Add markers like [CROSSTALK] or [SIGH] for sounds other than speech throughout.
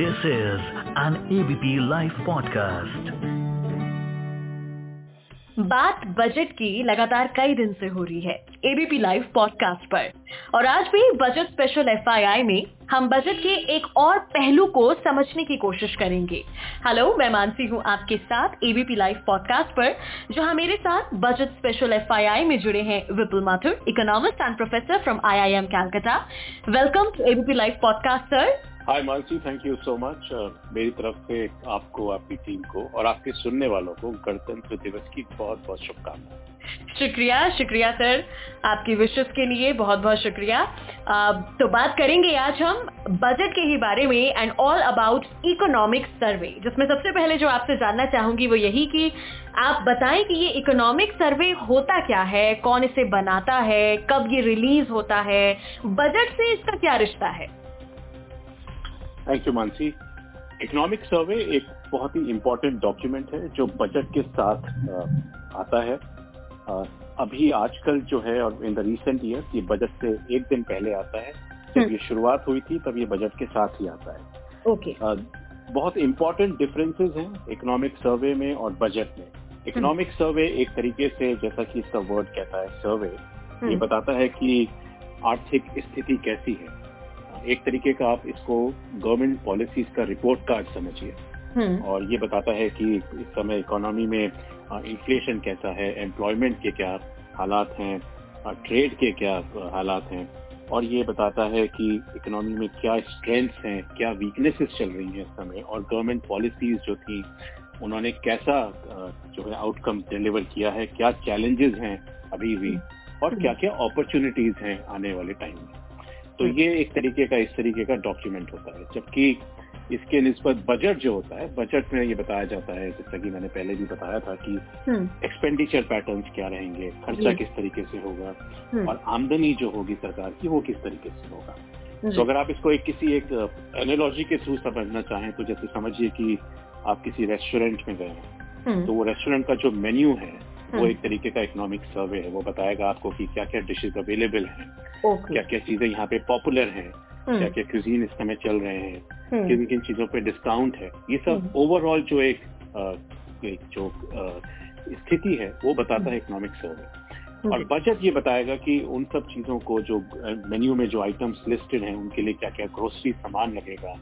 This is an ABP live podcast बात budget की लगातार कई दिन से हो रही है एबीपी लाइव पॉडकास्ट पर। और आज भी बजट स्पेशल एफआईआई में हम बजट के एक और पहलू को समझने की कोशिश करेंगे। हेलो मैं मानसी हूँ आपके साथ एबीपी लाइव पॉडकास्ट पर, जहाँ मेरे साथ बजट स्पेशल एफआईआई में जुड़े हैं Vipul Mathur economist and professor from IIM Calcutta welcome to ABP live podcast sir hi Mansi thank you so much मेरी तरफ़ से आपको, आपकी टीम को और आपके सुनने वालों को गणतंत्र दिवस की बहुत बहुत शुभकामनाएँ। शुक्रिया शुक्रिया, सर, आपकी विशेष के लिए बहुत बहुत शुक्रिया। तो बात करेंगे आज हम बजट के ही बारे में and all about economic survey जिसमें सबसे पहले जो आपसे जानना चाहूँगी वो यही कि आप बताएँ कि ये इकोनॉमिक सर्वे होता क्या है, कौन इसे बनाता है, कब ये रिलीज़ होता है बजट से इसका क्या रिश्ता है? Thank you Mansi economic survey एक बहुत ही इम्पोर्टेंट डॉक्यूमेंट है जो बजट के साथ आता है अभी आजकल जो है और इन द रिसेंट ईयर ये बजट से एक दिन पहले आता है जब हम्म। ये शुरुआत हुई थी तब ये बजट के साथ ही आता है ओके okay. बहुत इंपॉर्टेंट डिफरेंसेस हैं इकोनॉमिक सर्वे में और बजट में इकोनॉमिक हम्म। सर्वे एक तरीके से जैसा कि इसका वर्ड कहता है सर्वे ये हम्म। बताता है कि आर्थिक स्थिति कैसी है एक तरीके का आप इसको गवर्नमेंट पॉलिसीज़ का रिपोर्ट कार्ड समझिए। हम्म। और ये बताता है कि इस समय इकोनॉमी में इन्फ्लेशन कैसा है एम्प्लॉयमेंट के क्या हालात हैं ट्रेड के क्या हालात हैं। और ये बताता है कि इकोनॉमी में क्या स्ट्रेंथ्स हैं क्या वीकनेसेस चल रही हैं इस समय। और गवर्नमेंट पॉलिसीज़ जो थी उन्होंने कैसा जो है आउटकम डिलीवर किया है क्या चैलेंजेस हैं अभी भी और क्या क्या अपॉर्चुनिटीज़ हैं आने वाले टाइम में। तो ये एक तरीके का इस तरीके का डॉक्यूमेंट होता है जबकि इसके निस्बत बजट जो होता है बजट में ये बताया जाता है जैसा कि मैंने पहले भी बताया था कि एक्सपेंडिचर हम्म। पैटर्न्स क्या रहेंगे खर्चा किस तरीके से होगा हम्म। और आमदनी जो होगी सरकार की वो किस तरीके से होगा तो अगर आप इसको एक किसी एक एनोलॉजी के थ्रू समझना चाहें तो जैसे समझिए कि आप किसी रेस्टोरेंट में गए हैं हम्म। तो वो रेस्टोरेंट का जो मेन्यू है वो हम्म। एक तरीके का इकोनॉमिक सर्वे है। वो बताएगा आपको कि क्या क्या डिशेज अवेलेबल हैं क्या क्या चीज़ें यहाँ पे पॉपुलर हैं। क्या क्या क्यूजीन इस समय चल रहे हैं हम्म। किन किन चीज़ों पे डिस्काउंट है। ये सब ओवरऑल जो एक, एक जो स्थिति है वो बताता है इकोनॉमिक सर्वे और बजट ये बताएगा कि उन सब चीज़ों को जो मेन्यू में जो आइटम्स लिस्टेड हैं उनके लिए क्या क्या ग्रोसरी सामान लगेगा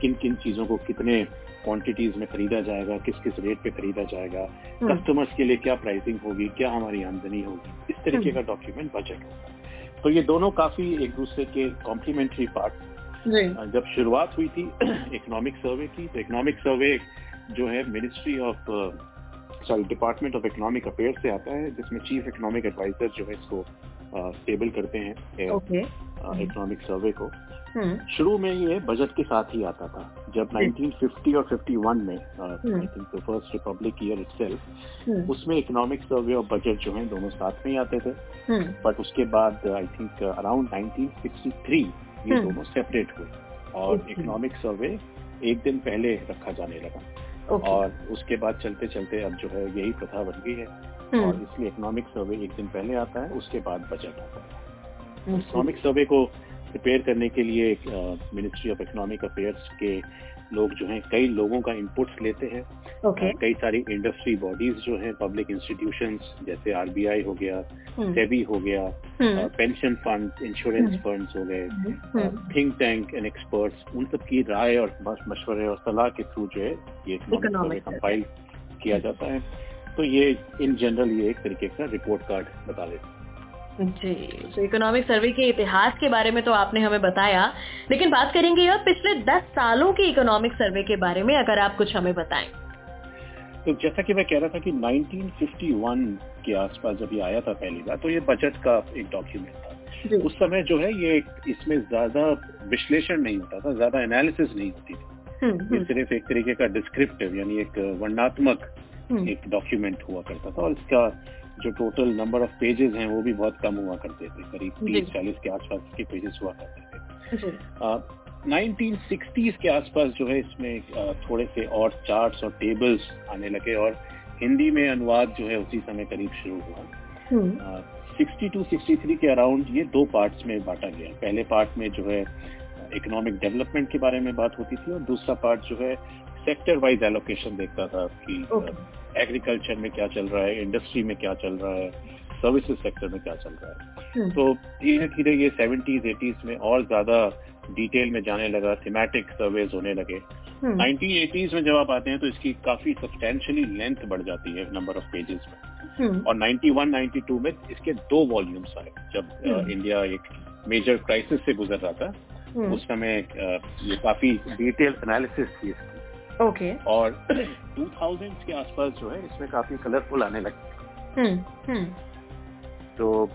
किन किन चीज़ों को कितने क्वांटिटीज में खरीदा जाएगा किस किस रेट पे खरीदा जाएगा कस्टमर्स हम्म। के लिए क्या प्राइसिंग होगी क्या हमारी आमदनी होगी इस तरीके हम्म। का डॉक्यूमेंट बजट होगा तो ये दोनों काफ़ी एक दूसरे के कॉम्प्लीमेंट्री पार्ट जब शुरुआत हुई थी [CLEARS THROAT] इकोनॉमिक सर्वे की तो इकोनॉमिक सर्वे जो है ministry of sorry department of economic affair से आता है जिसमें चीफ इकोनॉमिक एडवाइजर जो है इसको स्टेबल करते हैं इकोनॉमिक सर्वे को। हम्म। शुरू में ये बजट के साथ ही आता था। जब 1950 और 51 में I think first republic year itself उसमें इकोनॉमिक सर्वे और बजट जो है दोनों साथ में आते थे। But hmm. उसके बाद आई थिंक अराउंड 1963 ये हम्म। दोनों सेपरेट हुए और इकोनॉमिक सर्वे एक दिन पहले रखा जाने लगा। और उसके बाद चलते चलते अब जो है यही प्रथा बन गई है। और इसलिए इकोनॉमिक सर्वे एक दिन पहले आता है उसके बाद बजट आता है। इकोनॉमिक सर्वे को प्रिपेयर करने के लिए मिनिस्ट्री ऑफ़ इकोनॉमिक अफेयर्स के लोग जो हैं कई लोगों का इनपुट्स लेते हैं। Okay. कई सारी इंडस्ट्री बॉडीज जो हैं पब्लिक इंस्टीट्यूशंस जैसे आरबीआई हो गया सेबी hmm. हो गया पेंशन फंड इंश्योरेंस फंड्स हो गए थिंक टैंक एंड एक्सपर्ट्स उन सब की राय और मशवरे और सलाह के थ्रू जो है ये कंपाइल किया जाता है। तो ये इन जनरल ये एक तरीके का रिपोर्ट कार्ड बता देते हैं। जी तो इकोनॉमिक सर्वे के इतिहास के बारे में तो आपने हमें बताया लेकिन बात करेंगे अब पिछले दस सालों के इकोनॉमिक सर्वे के बारे में अगर आप कुछ हमें बताएँ तो जैसा कि मैं कह रहा था कि 1951 के आसपास जब ये आया था पहली बार तो ये बजट का एक डॉक्यूमेंट था उस समय जो है ये इसमें ज़्यादा विश्लेषण नहीं होता था ज़्यादा एनालिसिस नहीं होती थी हम्म, ये हम्म। सिर्फ़ एक तरीके का डिस्क्रिप्टिव यानी एक वर्णात्मक हम्म। एक डॉक्यूमेंट हुआ करता था और इसका जो टोटल नंबर ऑफ़ पेजेस हैं वो भी बहुत कम हुआ करते थे। करीब तीस चालीस के आसपास के पेजेस हुआ करते थे। नाइनटीन सिक्सटीज के आसपास जो है इसमें थोड़े से और चार्ट्स और टेबल्स आने लगे और हिंदी में अनुवाद जो है उसी समय करीब शुरू हुआ। सिक्सटी टू सिक्सटी थ्री के अराउंड ये दो पार्ट्स में बांटा गया। पहले पार्ट में जो है इकोनॉमिक डेवलपमेंट के बारे में बात होती थी और दूसरा पार्ट जो है सेक्टर वाइज एलोकेशन देखता था कि एग्रीकल्चर में क्या चल रहा है इंडस्ट्री में क्या चल रहा है सर्विसेज़ सेक्टर में क्या चल रहा है। हम्म। तो धीरे धीरे ये सेवेंटीज एटीज में और ज़्यादा डिटेल में जाने लगा थीमेटिक सर्वेज होने लगे। नाइनटीन हम्म। एटीज में जब आप आते हैं तो इसकी काफ़ी सब्सटेंशियली लेंथ बढ़ जाती है नंबर ऑफ़ पेजेस में। हम्म। और 91 92 में इसके दो वॉल्यूम्स आए जब इंडिया एक मेजर क्राइसिस से गुजर रहा था। उस समय ये काफ़ी डिटेल एनालिसिस थी इसकी। Okay okay. और 2000 के आसपास जो है इसमें काफ़ी कलरफुल आने लगे हम्म, हम्म। तो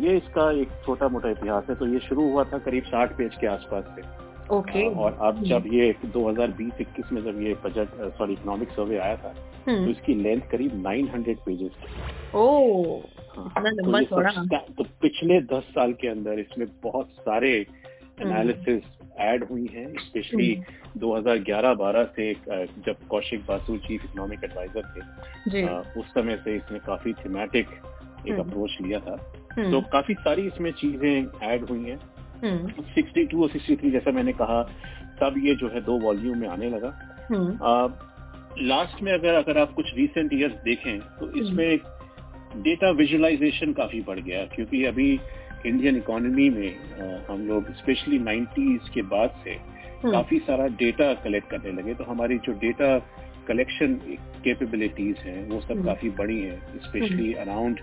ये इसका एक छोटा मोटा इतिहास है तो ये शुरू हुआ था करीब 60 पेज के आसपास से ओके okay. और अब जब हम्म। ये 2020-21 में जब ये बजट सॉरी इकोनॉमिक सर्वे आया था तो इसकी लेंथ करीब 900 पेजेस थी हाँ, तो, तो पिछले 10 साल के अंदर इसमें बहुत सारे एनालिसिस ऐड हुई हैं स्पेशली 2011-12 से जब Kaushik Basu chief economic advisor थे उस समय से इसने काफ़ी थीमेटिक एक अप्रोच हम्म। लिया था। हम्म। तो काफ़ी सारी इसमें चीज़ें ऐड हुई हैं। सिक्सटी टू और सिक्सटी थ्री जैसा मैंने कहा तब ये जो है दो वॉल्यूम में आने लगा। Last hmm. में अगर अगर आप कुछ रिसेंट ईयर्स देखें तो इसमें डेटा विजुअलाइजेशन काफ़ी बढ़ गया क्योंकि अभी इंडियन इकोनॉमी में हम लोग स्पेशली नाइन्टीज के बाद से हम्म। काफ़ी सारा डेटा कलेक्ट करने लगे तो हमारी जो डेटा कलेक्शन कैपेबिलिटीज हैं वो सब हम्म। काफ़ी बड़ी हैं स्पेशली अराउंड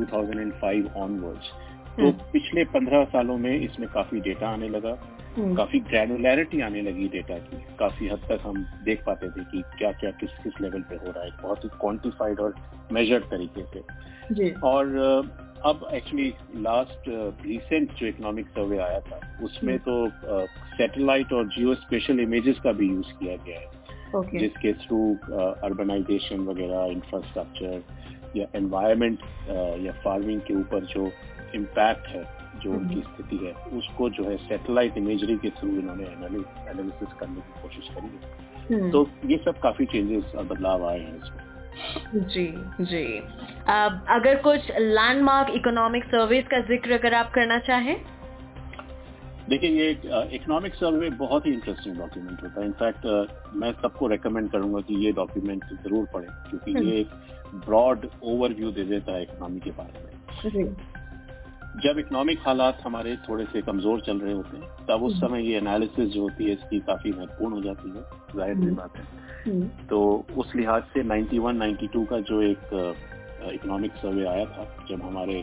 2005 ऑनवर्ड्स तो पिछले पंद्रह सालों में इसमें काफ़ी डेटा आने लगा हम्म। काफ़ी ग्रेनुलैरिटी आने लगी डेटा की काफ़ी हद तक हम देख पाते थे कि क्या क्या किस किस लेवल पे हो रहा है बहुत ही क्वांटिफाइड और मेजर्ड तरीके से। और अब एक्चुअली लास्ट रिसेंट जो इकोनॉमिक सर्वे आया था उसमें। तो सैटेलाइट और जियो स्पेशल इमेजेस का भी यूज़ किया गया है okay. जिसके थ्रू अर्बनाइजेशन वगैरह इंफ्रास्ट्रक्चर या एनवायरमेंट या फ़ार्मिंग के ऊपर जो इम्पैक्ट है जो हम्म। उनकी स्थिति है उसको जो है सैटेलाइट इमेजरी के थ्रू इन्होंने एनालिसिस करने की कोशिश करी है हम्म। तो ये सब काफ़ी चेंजेस और बदलाव आए हैं इसमें जी जी। अब अगर कुछ लैंडमार्क इकोनॉमिक सर्वेस का ज़िक्र अगर आप करना चाहें? देखिए ये इकोनॉमिक सर्वे बहुत ही इंटरेस्टिंग डॉक्यूमेंट होता है। इनफैक्ट मैं सबको रेकमेंड करूँगा कि ये डॉक्यूमेंट ज़रूर पढ़ें क्योंकि हम्म। ये एक ब्रॉड ओवरव्यू दे देता है इकोनॉमी के बारे में। जब इकोनॉमिक हालात हमारे थोड़े से कमज़ोर चल रहे होते हैं तब उस हम्म। समय ये एनालिसिस जो होती है इसकी काफ़ी महत्वपूर्ण हो जाती है ज़ाहिर सी हम्म। बात है तो उस लिहाज से 91 92 का जो एक इकोनॉमिक सर्वे आया था जब हमारे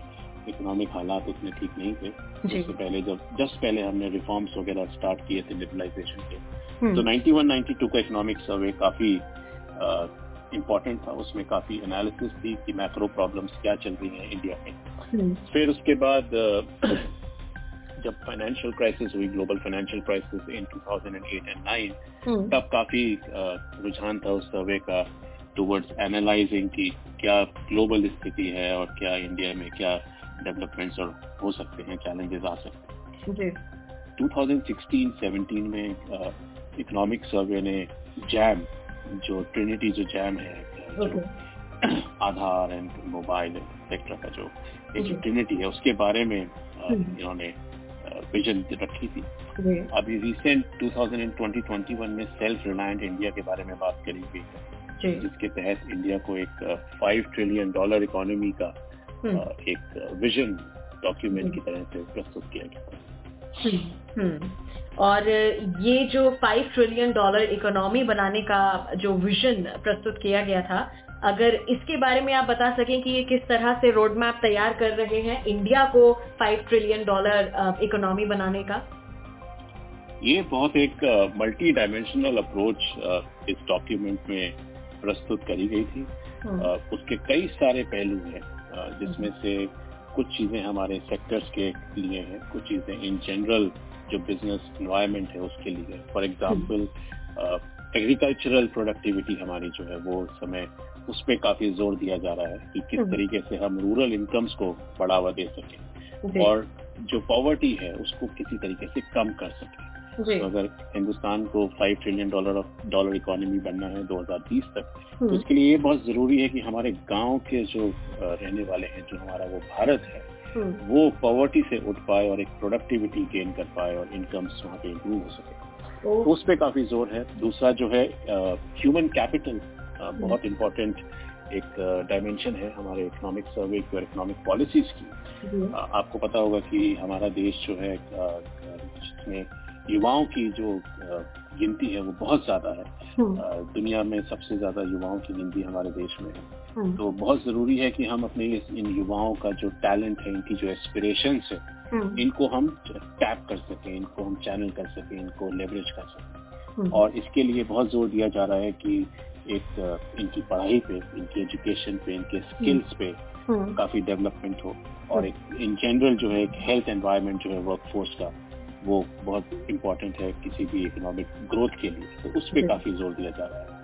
इकोनॉमिक हालात उतने ठीक नहीं थे उससे पहले जब जस्ट पहले हमने रिफॉर्म्स वगैरह स्टार्ट किए थे लिबरलाइजेशन के हम्म। तो 91 92 का इकोनॉमिक सर्वे काफ़ी इम्पोर्टेंट था उसमें काफ़ी एनालिसिस थी कि मैक्रो प्रॉब्लम्स क्या चल रही हैं इंडिया में। हम्म। फिर उसके बाद [CLEARS THROAT] जब फाइनेंशियल क्राइसिस हुई global financial crisis in 2008 and 9 तब काफ़ी रुझान था उस सर्वे का टुवर्ड्स एनालाइजिंग की क्या ग्लोबल स्थिति है और क्या इंडिया में क्या डेवलपमेंट्स और हो सकते हैं चैलेंजेस आ सकते हैं। 2016-17 में इकोनॉमिक सर्वे ने जैम जो ट्रिनिटी जो जैम है जो आधार एंड मोबाइल सेक्टर का जो एक ट्रिनिटी है उसके बारे में हम्म। इन्होंने विजन रखी थी। अभी रिसेंट 2020-21 में सेल्फ रिलायंट इंडिया के बारे में बात करी गई है जिसके तहत इंडिया को एक फाइव ट्रिलियन डॉलर इकोनॉमी का हम्म। एक विजन डॉक्यूमेंट की तरह से प्रस्तुत किया गया। और ये जो फाइव ट्रिलियन डॉलर इकोनॉमी बनाने का जो विजन प्रस्तुत किया गया था अगर इसके बारे में आप बता सकें कि ये किस तरह से रोड मैप तैयार कर रहे हैं इंडिया को फाइव ट्रिलियन डॉलर इकोनॉमी बनाने का ये बहुत एक मल्टी डायमेंशनल अप्रोच इस डॉक्यूमेंट में प्रस्तुत करी गई थी हम्म। उसके कई सारे पहलू हैं जिसमें हम्म। से कुछ चीज़ें हमारे सेक्टर्स के लिए हैं कुछ चीज़ें इन जनरल जो बिज़नेस इन्वायरमेंट है उसके लिए फॉर एग्ज़ाम्पल एग्रीकल्चरल प्रोडक्टिविटी हमारी जो है वो समय उस पर काफ़ी ज़ोर दिया जा रहा है कि किस हम्म। तरीके से हम रूरल इनकम्स को बढ़ावा दे सकें और जो पॉवर्टी है उसको किसी तरीके से कम कर सके। तो अगर हिंदुस्तान को five trillion dollar of dollar economy बनना है 2030 तक तो उसके लिए ये बहुत ज़रूरी है कि हमारे गाँव के जो रहने वाले हैं जो हमारा वो भारत है हम्म। वो पॉवर्टी से उठ पाए और एक प्रोडक्टिविटी गेन कर पाए और इनकम्स वहाँ पे इम्प्रूव हो सके। तो उस पर काफ़ी ज़ोर है। दूसरा जो है ह्यूमन कैपिटल बहुत इम्पोर्टेंट एक डायमेंशन है हमारे इकोनॉमिक सर्वे की और इकोनॉमिक पॉलिसीज़ की। आपको पता होगा कि हमारा देश जो है जिसमें युवाओं की जो गिनती है वो बहुत ज़्यादा है। हम्म। दुनिया में सबसे ज़्यादा युवाओं की गिनती हमारे देश में है। हम्म। तो बहुत ज़रूरी है कि हम अपने इन युवाओं का जो टैलेंट है इनकी जो एस्पिरेशन है हम्म। इनको हम टैप कर सकें इनको हम चैनल कर सकें इनको लेवरेज कर सकें। और इसके लिए बहुत ज़ोर दिया जा रहा है कि एक इनकी पढ़ाई पे इनकी एजुकेशन पे इनके स्किल्स पे काफ़ी डेवलपमेंट हो। और एक इन जनरल जो है एक हेल्थ एनवायरनमेंट जो है वर्कफोर्स का वो बहुत इम्पोर्टेंट है किसी भी इकोनॉमिक ग्रोथ के लिए तो उस पर काफ़ी ज़ोर दिया जा रहा है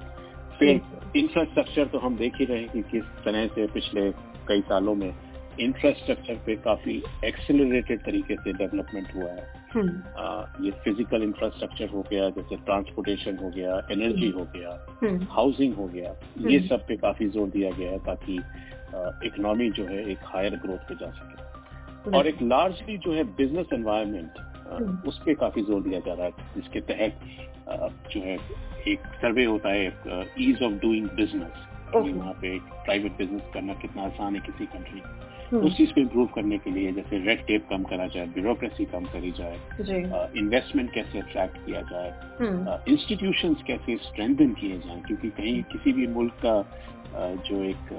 फिर इंफ्रास्ट्रक्चर तो हम देख ही रहे हैं कि किस तरह से पिछले कई सालों में इंफ्रास्ट्रक्चर पे काफ़ी एक्सेलरेटेड तरीके से डेवलपमेंट हुआ है आ, हम्म। ये फ़िज़िकल इंफ्रास्ट्रक्चर हो गया जैसे ट्रांसपोर्टेशन हो गया एनर्जी हो गया हाउसिंग हम्म। हो गया ये हम्म। सब पे काफ़ी ज़ोर दिया गया है ताकि इकोनॉमी जो है एक हायर ग्रोथ पे जा सके और एक लार्जली जो है बिज़नेस एनवायरनमेंट हम्म। उस पर काफ़ी ज़ोर दिया जा रहा है जिसके तहत जो है एक सर्वे होता है ईज ऑफ़ डूइंग बिज़नेस वहाँ पे प्राइवेट बिज़नेस करना कितना आसान है किसी कंट्री हम्म। उस चीज़ को इम्प्रूव करने के लिए जैसे रेड टेप कम करा जाए ब्यूरोक्रेसी कम करी जाए इन्वेस्टमेंट कैसे अट्रैक्ट किया जाए इंस्टीट्यूशन हम्म। कैसे स्ट्रेंथन किए जाए क्योंकि कहीं किसी भी मुल्क का जो एक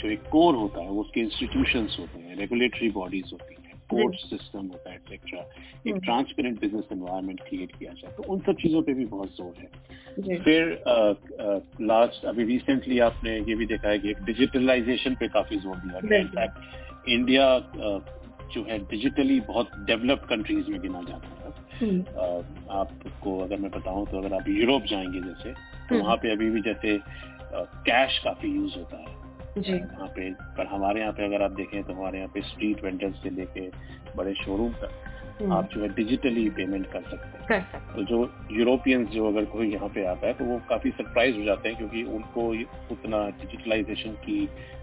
जो एक कोर होता है वो उसके इंस्टीट्यूशन होते हैं रेगुलेटरी बॉडीज होती हैं। कोर्ट सिस्टम होता है एक्सेट्रा एक ट्रांसपेरेंट बिज़नेस एनवायरनमेंट क्रिएट किया जाए तो उन सब चीज़ों पे भी बहुत ज़ोर है। फिर लास्ट अभी रिसेंटली आपने ये भी देखा है कि डिजिटलाइजेशन पे काफ़ी ज़ोर दिया गया इनफैक्ट इंडिया जो है डिजिटली बहुत डेवलप्ड कंट्रीज़ में गिना जाता है। हम्म। आपको अगर मैं बताऊँ तो अगर आप यूरोप जाएँगे जैसे तो हम्म। वहाँ पे अभी भी जैसे कैश काफ़ी यूज़ होता है। वहाँ पे। पर हमारे यहाँ पे अगर आप देखें तो हमारे यहाँ पे स्ट्रीट वेंडर्स से लेके बड़े शोरूम तक हम्म। आप जो है डिजिटली पेमेंट कर सकते हैं। तो जो यूरोपियंस जो अगर कोई यहाँ पे आता है तो वो काफ़ी सरप्राइज़ हो जाते हैं क्योंकि उनको उतना डिजिटलाइजेशन की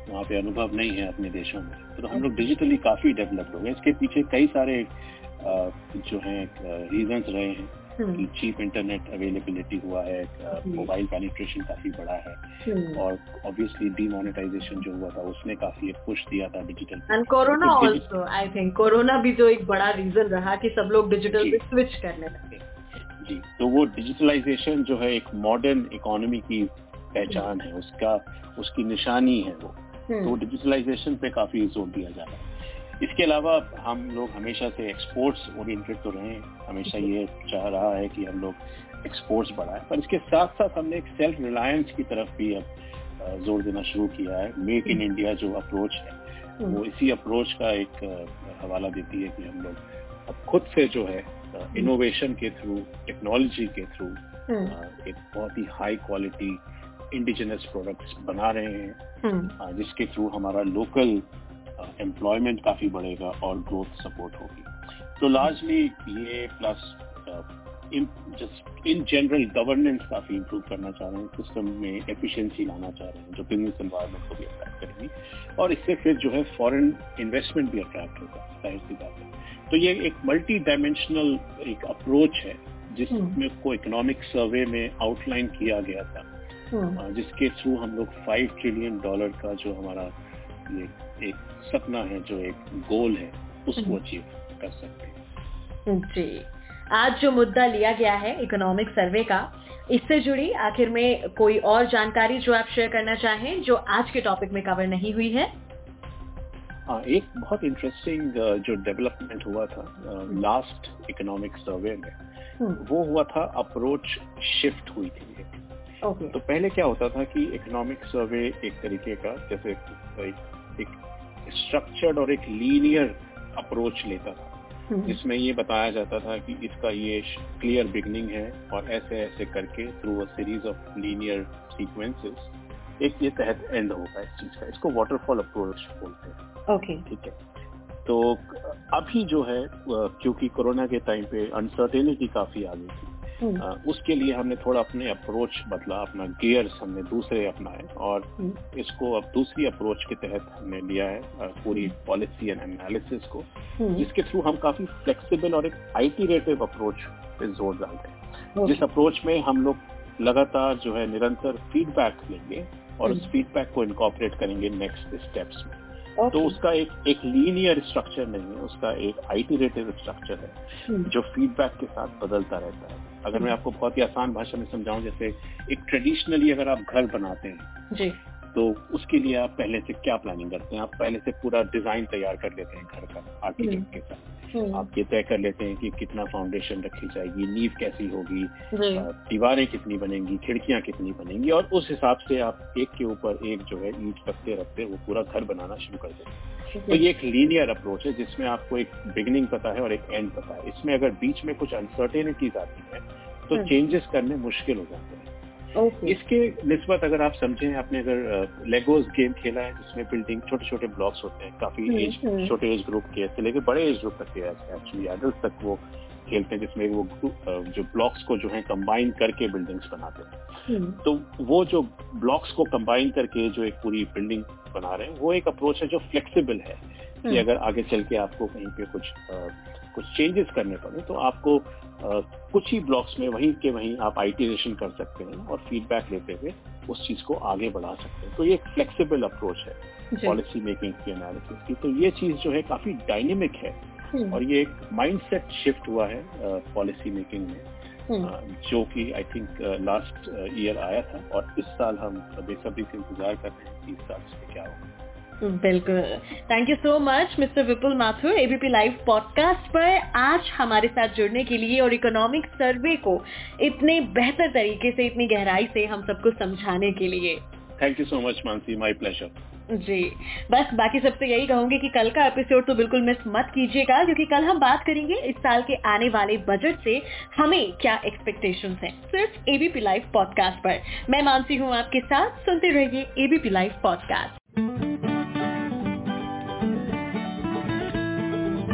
वहाँ पे अनुभव नहीं है अपने देशों में। तो हम लोग डिजिटली काफ़ी डेवलप्ड हो गए इसके पीछे कई सारे जो है रीजंस रहे हैं। कि चीप इंटरनेट अवेलेबिलिटी हुआ है मोबाइल पेनिट्रेशन काफ़ी बड़ा है। और ऑब्वियसली डीमोनेटाइजेशन जो हुआ था उसने काफ़ी एक पुश दिया था digital and corona also I think corona भी जो एक बड़ा रीजन रहा कि सब लोग डिजिटल पे स्विच करने लगे जी तो वो डिजिटलाइजेशन जो है एक मॉडर्न इकोनॉमी की पहचान है उसका उसकी निशानी है वो। हम्म। तो डिजिटलाइजेशन पे काफ़ी ज़ोर दिया जा रहा है। इसके अलावा हम लोग हमेशा से एक्सपोर्ट्स ओरिएंटेड तो रहे हमेशा ये चाह रहा है कि हम लोग एक्सपोर्ट्स बढ़ाएँ। पर इसके साथ साथ हमने एक सेल्फ रिलायंस की तरफ़ भी अब ज़ोर देना शुरू किया है। मेक इन इंडिया जो अप्रोच है वो हम्म। इसी अप्रोच का एक हवाला देती है कि हम लोग अब खुद से जो है इनोवेशन के थ्रू टेक्नोलॉजी के थ्रू हम्म। एक बहुत ही हाई क्वालिटी इंडिजिनस प्रोडक्ट्स बना रहे हैं। हम्म। जिसके थ्रू हमारा लोकल एम्प्लॉयमेंट काफ़ी बढ़ेगा और ग्रोथ सपोर्ट होगी तो लार्जली ये plus just in general governance काफ़ी इंप्रूव करना चाह रहे हैं सिस्टम में एफिशिएंसी लाना चाह रहे हैं जो बिज़नेस एनवायरमेंट को भी अट्रैक्ट करेगी और इससे फिर जो है फॉरेन इन्वेस्टमेंट भी अट्रैक्ट होगा ज़ाहिर सी बात है तो ये एक मल्टी डायमेंशनल एक अप्रोच है जिसमें हम्म। को इकोनॉमिक सर्वे में आउटलाइन किया गया था हम्म। जिसके थ्रू हम लोग फाइव ट्रिलियन डॉलर का जो हमारा ये एक सपना है जो एक गोल है उसको अचीव हम्म। कर सकते हैं जी आज जो मुद्दा लिया गया है इकोनॉमिक सर्वे का इससे जुड़ी आखिर में कोई और जानकारी जो आप शेयर करना चाहें जो आज के टॉपिक में कवर नहीं हुई है हाँ एक बहुत इंटरेस्टिंग जो डेवलपमेंट हुआ था लास्ट इकोनॉमिक सर्वे में हम्म। वो हुआ था अप्रोच शिफ्ट हुई थी okay. तो पहले क्या होता था कि इकोनॉमिक सर्वे एक तरीके का जैसे एक, एक स्ट्रक्चर्ड और एक लीनियर अप्रोच लेता था हम्म। जिसमें ये बताया जाता था कि इसका ये क्लियर बिगनिंग है और ऐसे ऐसे करके through a series of linear sequences एक ये तहत एंड होगा इस चीज़ का इसको वाटरफॉल अप्रोच बोलते हैं ओके ठीक है तो अभी जो है क्योंकि कोरोना के टाइम पे अनसर्टेनिटी काफ़ी आ गई थी। उसके लिए हमने थोड़ा अपने अप्रोच बदला अपना गियर्स हमने दूसरे अपनाए और हम्म। इसको अब दूसरी अप्रोच के तहत हमने लिया है पूरी पॉलिसी एंड एनालिसिस को जिसके थ्रू हम काफ़ी फ्लेक्सिबल और एक आइटीरेटिव अप्रोच पे ज़ोर डालते हैं। जिस अप्रोच में हम लोग लगातार जो है निरंतर फीडबैक लेंगे और उस फीडबैक को इनकॉपरेट करेंगे नेक्स्ट स्टेप्स में। Okay. तो उसका एक एक लीनियर स्ट्रक्चर नहीं है उसका एक आइटरेटिव स्ट्रक्चर है hmm. जो फीडबैक के साथ बदलता रहता है अगर मैं hmm. आपको बहुत ही आसान भाषा में समझाऊं जैसे एक ट्रेडिशनली अगर आप घर बनाते हैं जी तो उसके लिए आप पहले से क्या प्लानिंग करते हैं आप पहले से पूरा डिज़ाइन तैयार कर लेते हैं घर का आर्किटेक्ट हम्म। के साथ हम्म। आप ये तय कर लेते हैं कि कितना फाउंडेशन रखी जाएगी नींव कैसी होगी दीवारें कितनी बनेंगी खिड़कियाँ कितनी बनेंगी और उस हिसाब से आप एक के ऊपर एक जो है ईट रखते रखते वो पूरा घर बनाना शुरू कर देते हैं तो ये एक लीनियर अप्रोच है जिसमें आपको एक बिगिनिंग पता है और एक एंड पता है इसमें अगर बीच में कुछ अनसर्टेनिटीज आती है तो चेंजेस हम्म। करने मुश्किल हो जाते हैं Okay. इसके निस्बत अगर आप समझें आपने अगर लेगोज गेम खेला है जिसमें बिल्डिंग छोटे छोटे ब्लॉक्स होते हैं काफ़ी एज हम्म, हम्म। छोटे एज ग्रुप के से लेकर बड़े एज ग्रुप तक के एक्चुअली एडल्ट तक वो खेलते हैं जिसमें वो जो ब्लॉक्स को जो है कंबाइन करके बिल्डिंग्स बनाते हैं हम्म। तो वो जो ब्लॉक्स को कंबाइन करके जो एक पूरी बिल्डिंग बना रहे हैं वो एक अप्रोच है जो फ्लेक्सिबल है कि अगर आगे चल के आपको कहीं पे कुछ आ, कुछ चेंजेस करने पड़े तो आपको आ, कुछ ही ब्लॉक्स में वहीं के वहीं आप आइटिरेशन कर सकते हैं और फीडबैक लेते हुए उस चीज़ को आगे बढ़ा सकते हैं। तो ये एक फ्लेक्सिबल अप्रोच है पॉलिसी मेकिंग की एनालिसिस की। तो ये चीज़ जो है काफ़ी डायनेमिक है हम्म। और ये एक माइंडसेट शिफ्ट हुआ है पॉलिसी मेकिंग में हम्म। जो कि आई थिंक लास्ट ईयर आया था और इस साल हम बेसब्री से इंतज़ार कर रहे हैं कि इस साल से क्या होगा। बिल्कुल। Thank you so much mister Vipul Mathur ABP live podcast पर आज हमारे साथ जुड़ने के लिए और इकोनॉमिक सर्वे को इतने बेहतर तरीके से इतनी गहराई से हम सबको समझाने के लिए। Thank you so much Mansi my pleasure ji. बस बाकी सबसे यही कहूँगी कि कल का एपिसोड तो बिल्कुल मिस मत कीजिएगा क्योंकि कल हम बात करेंगे इस साल के आने वाले बजट से हमें क्या एक्सपेक्टेशंस हैं। सिर्फ़ एबीपी लाइव पॉडकास्ट पर। मैं मानसी हूँ आपके साथ सुनते रहिए ABP live podcast